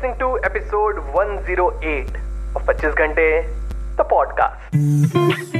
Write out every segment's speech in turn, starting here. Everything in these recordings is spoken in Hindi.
listening to episode 108 of 25 Ghante, the podcast.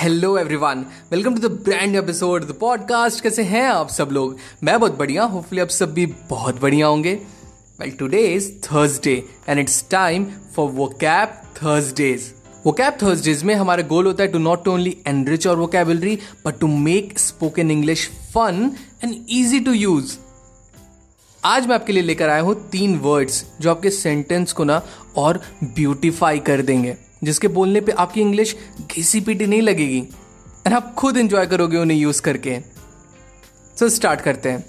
Hello everyone welcome to the brand episode the podcast कैसे हैं आप सब लोग? मैं बहुत बढ़िया होपफुली आप सब भी बहुत बढ़िया होंगे। Well today is Thursday and it's time for वो कैप थर्सडेज वो कैप थर्सडेज में हमारा गोल होता है टू नॉट ओनली एनरिच और vocabulary but to make spoken English fun and easy to use आज मैं आपके लिए लेकर आया हूँ तीन वर्ड्स जो आपके सेंटेंस को ना और ब्यूटिफाई कर देंगे। जिसके बोलने पे आपकी इंग्लिश घिसी पीटी नहीं लगेगी। एंड आप खुद एंजॉय करोगे उन्हें यूज़ करके। सो so, स्टार्ट करते हैं।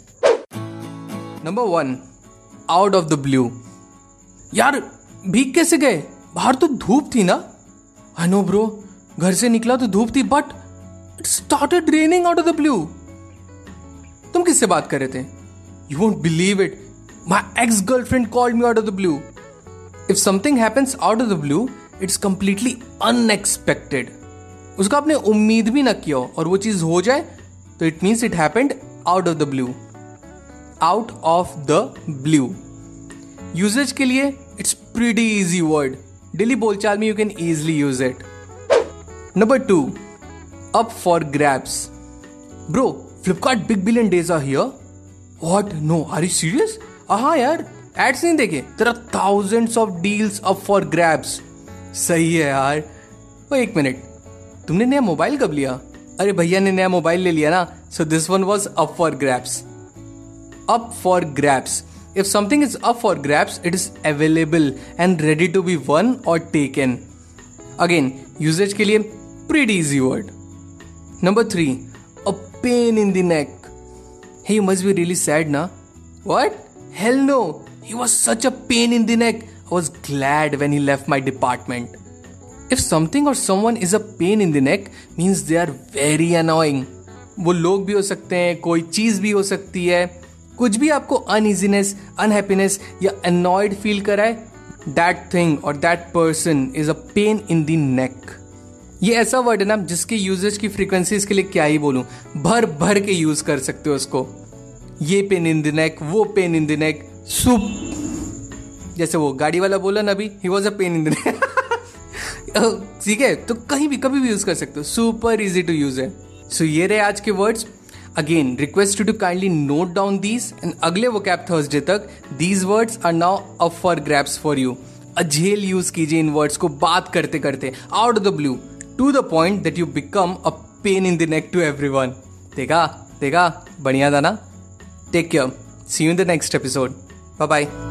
Number one out of the blue यार भीग कैसे गए? बाहर तो धूप थी ना? आई नो ब्रो घर से निकला तो धूप थी but it started raining out of the blue तुम किससे बात कर रहे थे? You won't believe it my ex girlfriend called me out of the blue if something happens out of the blue it's completely unexpected. उसका आपने उम्मीद भी ना किया और वो चीज़ हो जाए तो it means it happened out of the blue out of the blue usages के लिए it's pretty easy word daily बोलचाल में you can easily use it number two up for grabs bro Flipkart big billion days are here what no are you serious हाँ यार एड्स नहीं देखे. There are thousands of deals up for grabs सही है यार। वो एक मिनट। तुमने नया मोबाइल कब लिया? अरे भैया, ने नया मोबाइल ले लिया ना। So this one was up for grabs up for grabs if something is up for grabs it is available and ready to be won और टेकन अगेन यूजेज के लिए pretty easy word number three a pain in the neck hey you be really sad ना। What hell no he was such a pain in the neck was glad when he left my department. If something or someone is a pain in the neck, means they are very annoying. वो लोग भी हो सकते हैं, कोई चीज़ भी हो सकती है कुछ भी आपको अनइजीनेस अनहैप्पीनेस या अनॉयड फील कराए दैट थिंग और that person is a pain in the neck ये ऐसा वर्ड है ना, जिसके यूजेज की फ्रीक्वेंसीज के लिए क्या ही बोलूँ भर भर के यूज़ कर सकते हो उसको ये पेन इन द नेक वो पेन इन द नेक सुप जैसे वो गाड़ी वाला बोला ना अभी ही वॉज़ अ पेन इन ठीक है तो कहीं भी, कभी भी यूज़ कर सकते हो। सुपर इजी टू यूज़ है। सो ये रहे आज के words again request you to kindly note down these and अगले वो कैप थर्सडे तक these words are now up for grabs for you अझेल use कीजिए इन वर्ड्स को बात करते करते out of the blue to the point that you become a pain in the neck to everyone देखा देखा, बढ़िया था ना? Take care see you in the next episode bye bye